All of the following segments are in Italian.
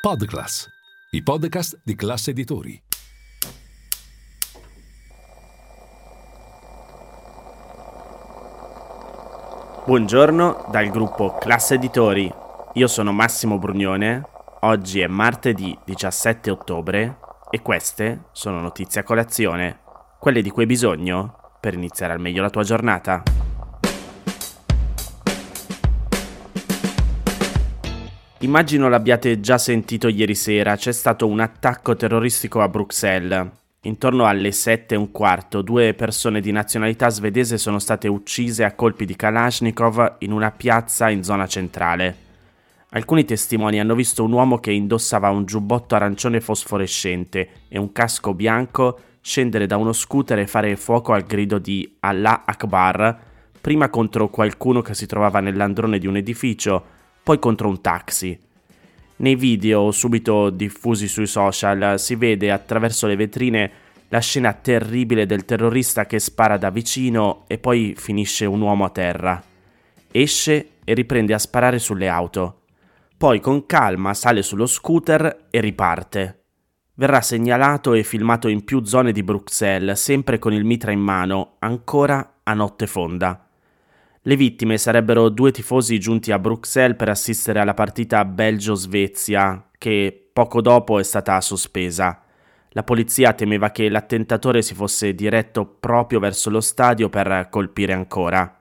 Podclass, i podcast di classe editori. Buongiorno dal gruppo Classe Editori. Io sono Massimo Brugnone. Oggi è martedì 17 ottobre e queste sono notizie a colazione, quelle di cui hai bisogno per iniziare al meglio la tua giornata. Immagino l'abbiate già sentito ieri sera, c'è stato un attacco terroristico a Bruxelles. Intorno alle sette e un quarto, due persone di nazionalità svedese sono state uccise a colpi di Kalashnikov in una piazza in zona centrale. Alcuni testimoni hanno visto un uomo che indossava un giubbotto arancione fosforescente e un casco bianco scendere da uno scooter e fare fuoco al grido di Allah Akbar, prima contro qualcuno che si trovava nell'androne di un edificio, poi contro un taxi. Nei video subito diffusi sui social si vede attraverso le vetrine la scena terribile del terrorista che spara da vicino e poi finisce un uomo a terra. Esce e riprende a sparare sulle auto. Poi con calma sale sullo scooter e riparte. Verrà segnalato e filmato in più zone di Bruxelles, sempre con il mitra in mano, ancora a notte fonda. Le vittime sarebbero due tifosi giunti a Bruxelles per assistere alla partita Belgio-Svezia, che poco dopo è stata sospesa. La polizia temeva che l'attentatore si fosse diretto proprio verso lo stadio per colpire ancora.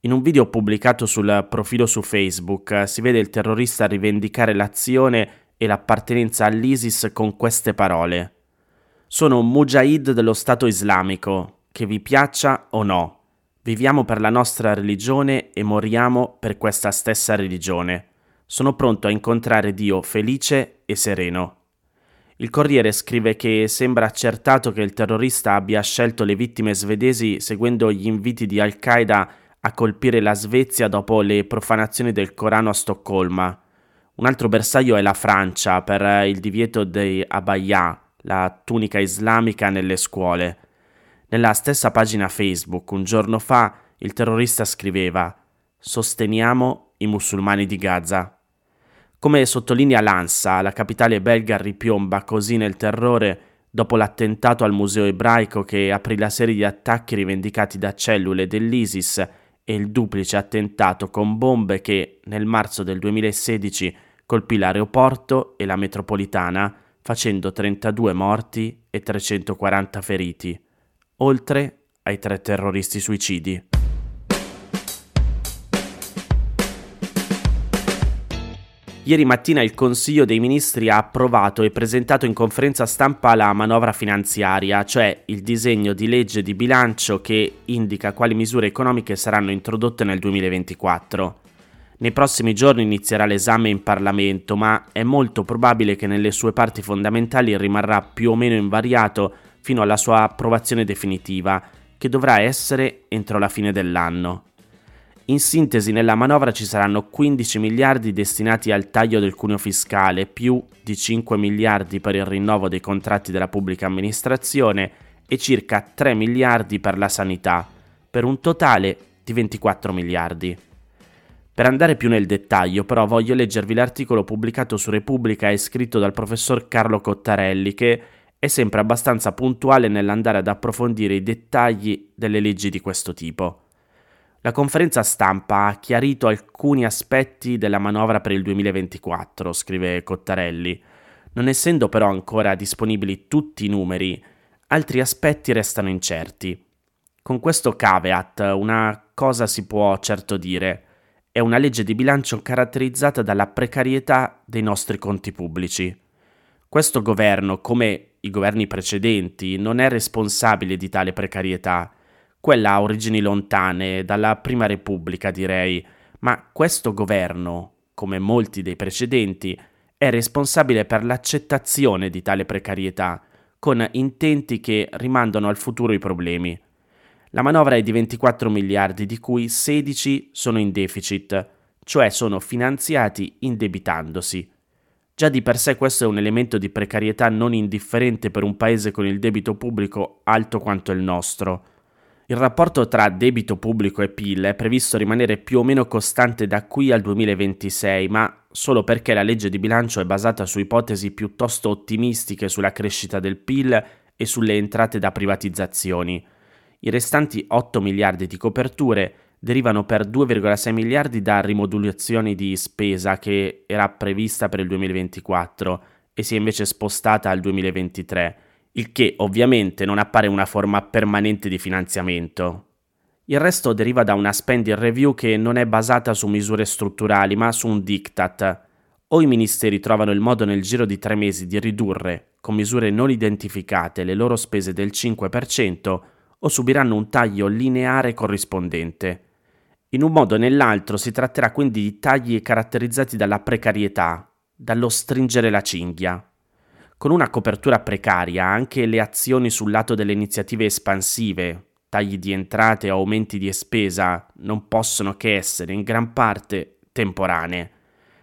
In un video pubblicato sul profilo su Facebook si vede il terrorista rivendicare l'azione e l'appartenenza all'ISIS con queste parole. Sono un mujahid dello Stato islamico, che vi piaccia o no. Viviamo per la nostra religione e moriamo per questa stessa religione. Sono pronto a incontrare Dio felice e sereno. Il Corriere scrive che sembra accertato che il terrorista abbia scelto le vittime svedesi seguendo gli inviti di Al-Qaeda a colpire la Svezia dopo le profanazioni del Corano a Stoccolma. Un altro bersaglio è la Francia per il divieto dei abaya, la tunica islamica nelle scuole. Nella stessa pagina Facebook, un giorno fa, il terrorista scriveva Sosteniamo i musulmani di Gaza. Come sottolinea l'ANSA, la capitale belga ripiomba così nel terrore dopo l'attentato al museo ebraico che aprì la serie di attacchi rivendicati da cellule dell'ISIS e il duplice attentato con bombe che nel marzo del 2016 colpì l'aeroporto e la metropolitana facendo 32 morti e 340 feriti oltre ai tre terroristi suicidi. Ieri mattina il Consiglio dei Ministri ha approvato e presentato in conferenza stampa la manovra finanziaria, cioè il disegno di legge di bilancio che indica quali misure economiche saranno introdotte nel 2024. Nei prossimi giorni inizierà l'esame in Parlamento, ma è molto probabile che nelle sue parti fondamentali rimarrà più o meno invariato fino alla sua approvazione definitiva, che dovrà essere entro la fine dell'anno. In sintesi, nella manovra ci saranno 15 miliardi destinati al taglio del cuneo fiscale, più di 5 miliardi per il rinnovo dei contratti della pubblica amministrazione e circa 3 miliardi per la sanità, per un totale di 24 miliardi. Per andare più nel dettaglio, però, voglio leggervi l'articolo pubblicato su Repubblica e scritto dal professor Carlo Cottarelli che è sempre abbastanza puntuale nell'andare ad approfondire i dettagli delle leggi di questo tipo. La conferenza stampa ha chiarito alcuni aspetti della manovra per il 2024, scrive Cottarelli. Non essendo però ancora disponibili tutti i numeri, altri aspetti restano incerti. Con questo caveat una cosa si può certo dire. È una legge di bilancio caratterizzata dalla precarietà dei nostri conti pubblici. Questo governo, come i governi precedenti, non è responsabile di tale precarietà. Quella ha origini lontane, dalla Prima Repubblica direi, ma questo governo, come molti dei precedenti, è responsabile per l'accettazione di tale precarietà, con intenti che rimandano al futuro i problemi. La manovra è di 24 miliardi, di cui 16 sono in deficit, cioè sono finanziati indebitandosi. Già di per sé questo è un elemento di precarietà non indifferente per un paese con il debito pubblico alto quanto il nostro. Il rapporto tra debito pubblico e PIL è previsto rimanere più o meno costante da qui al 2026, ma solo perché la legge di bilancio è basata su ipotesi piuttosto ottimistiche sulla crescita del PIL e sulle entrate da privatizzazioni. I restanti 8 miliardi di coperture derivano per 2,6 miliardi da rimodulazioni di spesa che era prevista per il 2024 e si è invece spostata al 2023 il che ovviamente non appare una forma permanente di finanziamento. Il resto deriva da una spending review che non è basata su misure strutturali ma su un diktat. O i ministeri trovano il modo nel giro di tre mesi di ridurre, con misure non identificate, le loro spese del 5%, o subiranno un taglio lineare corrispondente. In un modo o nell'altro si tratterà quindi di tagli caratterizzati dalla precarietà, dallo stringere la cinghia. Con una copertura precaria, anche le azioni sul lato delle iniziative espansive, tagli di entrate o aumenti di spesa, non possono che essere in gran parte temporanee.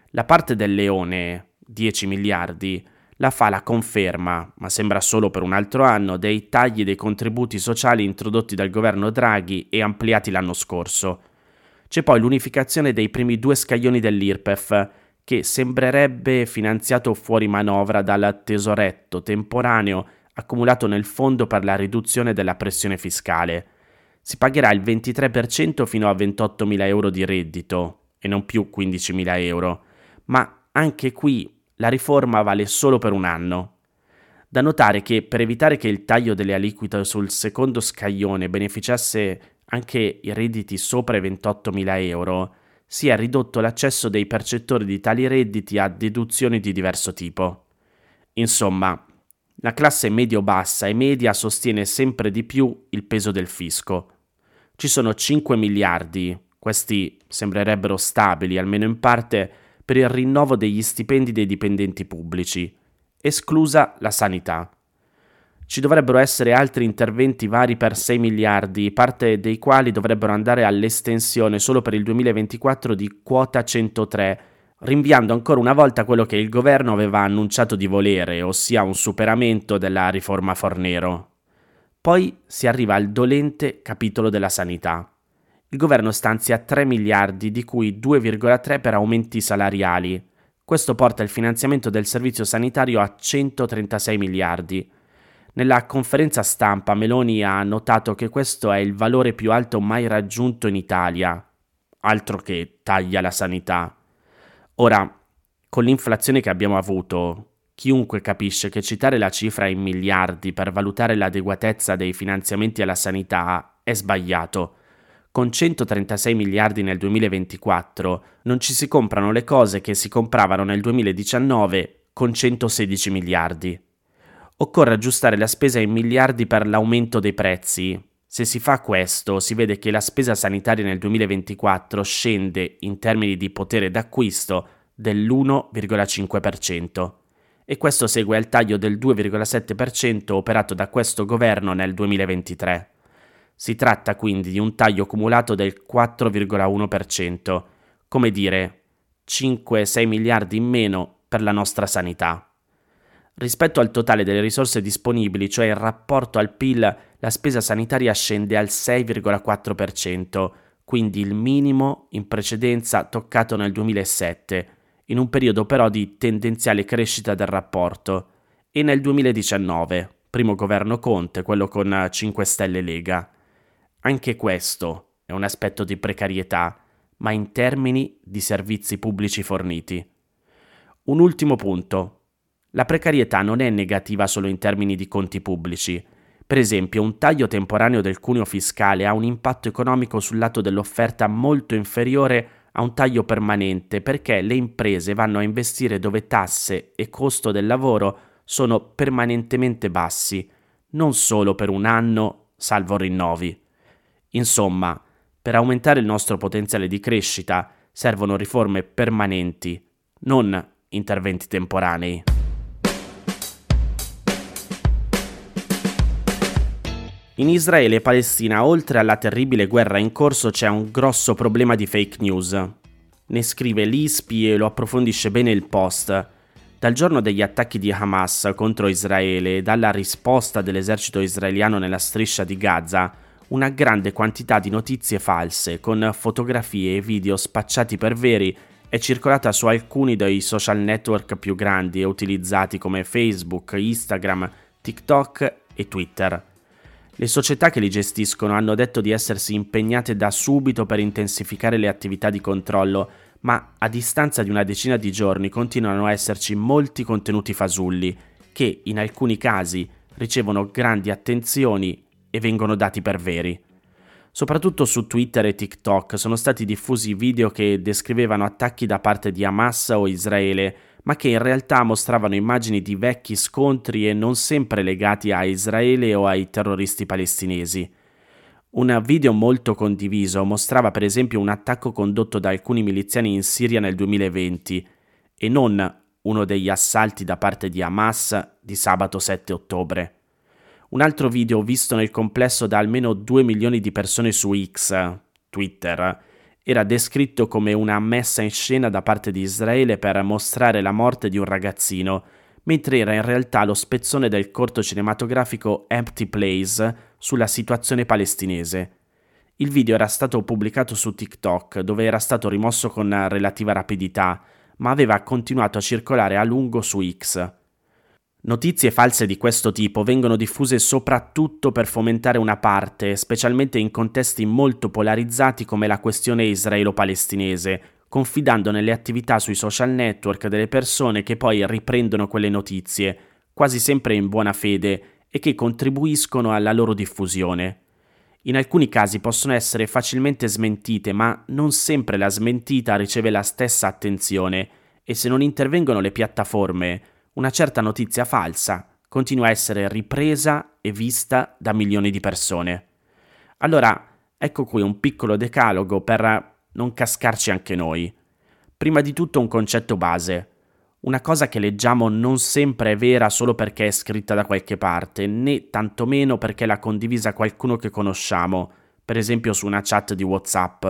La parte del leone, 10 miliardi, la fa la conferma, ma sembra solo per un altro anno, dei tagli dei contributi sociali introdotti dal governo Draghi e ampliati l'anno scorso. C'è poi l'unificazione dei primi due scaglioni dell'IRPEF, che sembrerebbe finanziato fuori manovra dal tesoretto temporaneo accumulato nel fondo per la riduzione della pressione fiscale. Si pagherà il 23% fino a 28.000 euro di reddito e non più 15.000 euro, ma anche qui la riforma vale solo per un anno. Da notare che per evitare che il taglio delle aliquote sul secondo scaglione beneficiasse anche i redditi sopra i 28.000 euro, si è ridotto l'accesso dei percettori di tali redditi a deduzioni di diverso tipo. Insomma, la classe medio-bassa e media sostiene sempre di più il peso del fisco. Ci sono 5 miliardi, questi sembrerebbero stabili, almeno in parte, per il rinnovo degli stipendi dei dipendenti pubblici, esclusa la sanità. Ci dovrebbero essere altri interventi vari per 6 miliardi, parte dei quali dovrebbero andare all'estensione solo per il 2024 di quota 103, rinviando ancora una volta quello che il governo aveva annunciato di volere, ossia un superamento della riforma Fornero. Poi si arriva al dolente capitolo della sanità. Il governo stanzia 3 miliardi, di cui 2,3 per aumenti salariali. Questo porta il finanziamento del servizio sanitario a 136 miliardi nella conferenza stampa Meloni ha notato che questo è il valore più alto mai raggiunto in Italia, altro che taglia la sanità. Ora, con l'inflazione che abbiamo avuto, chiunque capisce che citare la cifra in miliardi per valutare l'adeguatezza dei finanziamenti alla sanità è sbagliato. Con 136 miliardi nel 2024 non ci si comprano le cose che si compravano nel 2019 con 116 miliardi. Occorre aggiustare la spesa in miliardi per l'aumento dei prezzi. Se si fa questo, si vede che la spesa sanitaria nel 2024 scende in termini di potere d'acquisto dell'1,5% e questo segue al taglio del 2,7% operato da questo governo nel 2023. Si tratta quindi di un taglio cumulato del 4,1%, come dire 5-6 miliardi in meno per la nostra sanità. Rispetto al totale delle risorse disponibili, cioè in rapporto al PIL, la spesa sanitaria scende al 6,4%, quindi il minimo in precedenza toccato nel 2007, in un periodo però di tendenziale crescita del rapporto, e nel 2019, primo governo Conte, quello con 5 Stelle Lega. Anche questo è un aspetto di precarietà, ma in termini di servizi pubblici forniti. Un ultimo punto, la precarietà non è negativa solo in termini di conti pubblici. Per esempio, un taglio temporaneo del cuneo fiscale ha un impatto economico sul lato dell'offerta molto inferiore a un taglio permanente perché le imprese vanno a investire dove tasse e costo del lavoro sono permanentemente bassi, non solo per un anno, salvo rinnovi. Insomma, per aumentare il nostro potenziale di crescita servono riforme permanenti, non interventi temporanei. In Israele e Palestina, oltre alla terribile guerra in corso, c'è un grosso problema di fake news. Ne scrive l'ISPI e lo approfondisce bene il post. Dal giorno degli attacchi di Hamas contro Israele e dalla risposta dell'esercito israeliano nella striscia di Gaza, una grande quantità di notizie false con fotografie e video spacciati per veri è circolata su alcuni dei social network più grandi e utilizzati come Facebook, Instagram, TikTok e Twitter. Le società che li gestiscono hanno detto di essersi impegnate da subito per intensificare le attività di controllo, ma a distanza di una decina di giorni continuano a esserci molti contenuti fasulli che in alcuni casi ricevono grandi attenzioni e vengono dati per veri. Soprattutto su Twitter e TikTok sono stati diffusi video che descrivevano attacchi da parte di Hamas o Israele, ma che in realtà mostravano immagini di vecchi scontri e non sempre legati a Israele o ai terroristi palestinesi. Un video molto condiviso mostrava per esempio un attacco condotto da alcuni miliziani in Siria nel 2020 e non uno degli assalti da parte di Hamas di sabato 7 ottobre. Un altro video visto nel complesso da almeno 2 milioni di persone su X, Twitter, era descritto come una messa in scena da parte di Israele per mostrare la morte di un ragazzino, mentre era in realtà lo spezzone del corto cinematografico Empty Place sulla situazione palestinese. Il video era stato pubblicato su TikTok, dove era stato rimosso con relativa rapidità, ma aveva continuato a circolare a lungo su X. Notizie false di questo tipo vengono diffuse soprattutto per fomentare una parte, specialmente in contesti molto polarizzati come la questione israelo-palestinese, confidando nelle attività sui social network delle persone che poi riprendono quelle notizie, quasi sempre in buona fede, e che contribuiscono alla loro diffusione. In alcuni casi possono essere facilmente smentite, ma non sempre la smentita riceve la stessa attenzione, e se non intervengono le piattaforme, una certa notizia falsa continua a essere ripresa e vista da milioni di persone. Allora, ecco qui un piccolo decalogo per non cascarci anche noi. Prima di tutto un concetto base. Una cosa che leggiamo non sempre è vera solo perché è scritta da qualche parte, né tantomeno perché l'ha condivisa qualcuno che conosciamo, per esempio su una chat di WhatsApp.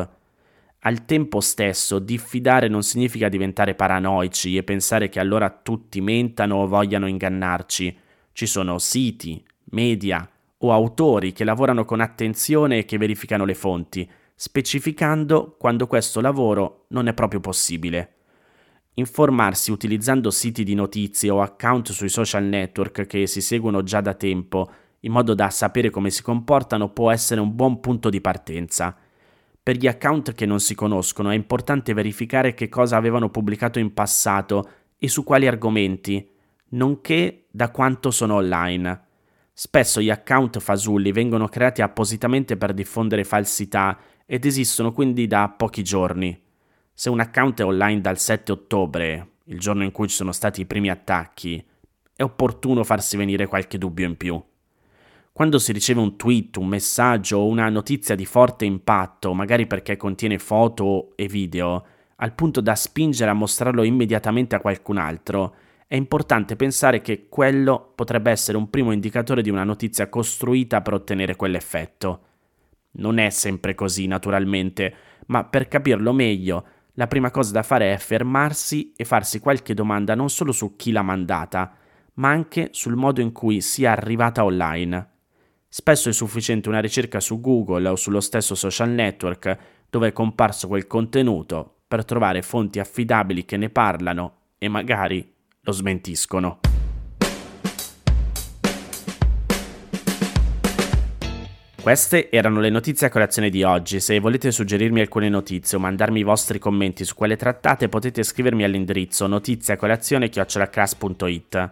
Al tempo stesso, diffidare non significa diventare paranoici e pensare che allora tutti mentano o vogliano ingannarci. Ci sono siti, media o autori che lavorano con attenzione e che verificano le fonti, specificando quando questo lavoro non è proprio possibile. Informarsi utilizzando siti di notizie o account sui social network che si seguono già da tempo, in modo da sapere come si comportano, può essere un buon punto di partenza. Per gli account che non si conoscono è importante verificare che cosa avevano pubblicato in passato e su quali argomenti, nonché da quanto sono online. Spesso gli account fasulli vengono creati appositamente per diffondere falsità ed esistono quindi da pochi giorni. Se un account è online dal 7 ottobre, il giorno in cui ci sono stati i primi attacchi, è opportuno farsi venire qualche dubbio in più. Quando si riceve un tweet, un messaggio o una notizia di forte impatto, magari perché contiene foto e video, al punto da spingere a mostrarlo immediatamente a qualcun altro, è importante pensare che quello potrebbe essere un primo indicatore di una notizia costruita per ottenere quell'effetto. Non è sempre così, naturalmente, ma per capirlo meglio, la prima cosa da fare è fermarsi e farsi qualche domanda non solo su chi l'ha mandata, ma anche sul modo in cui sia arrivata online. Spesso è sufficiente una ricerca su Google o sullo stesso social network dove è comparso quel contenuto per trovare fonti affidabili che ne parlano e magari lo smentiscono. Queste erano le notizie a colazione di oggi. Se volete suggerirmi alcune notizie o mandarmi i vostri commenti su quelle trattate, potete scrivermi all'indirizzo notiziacolazione.it.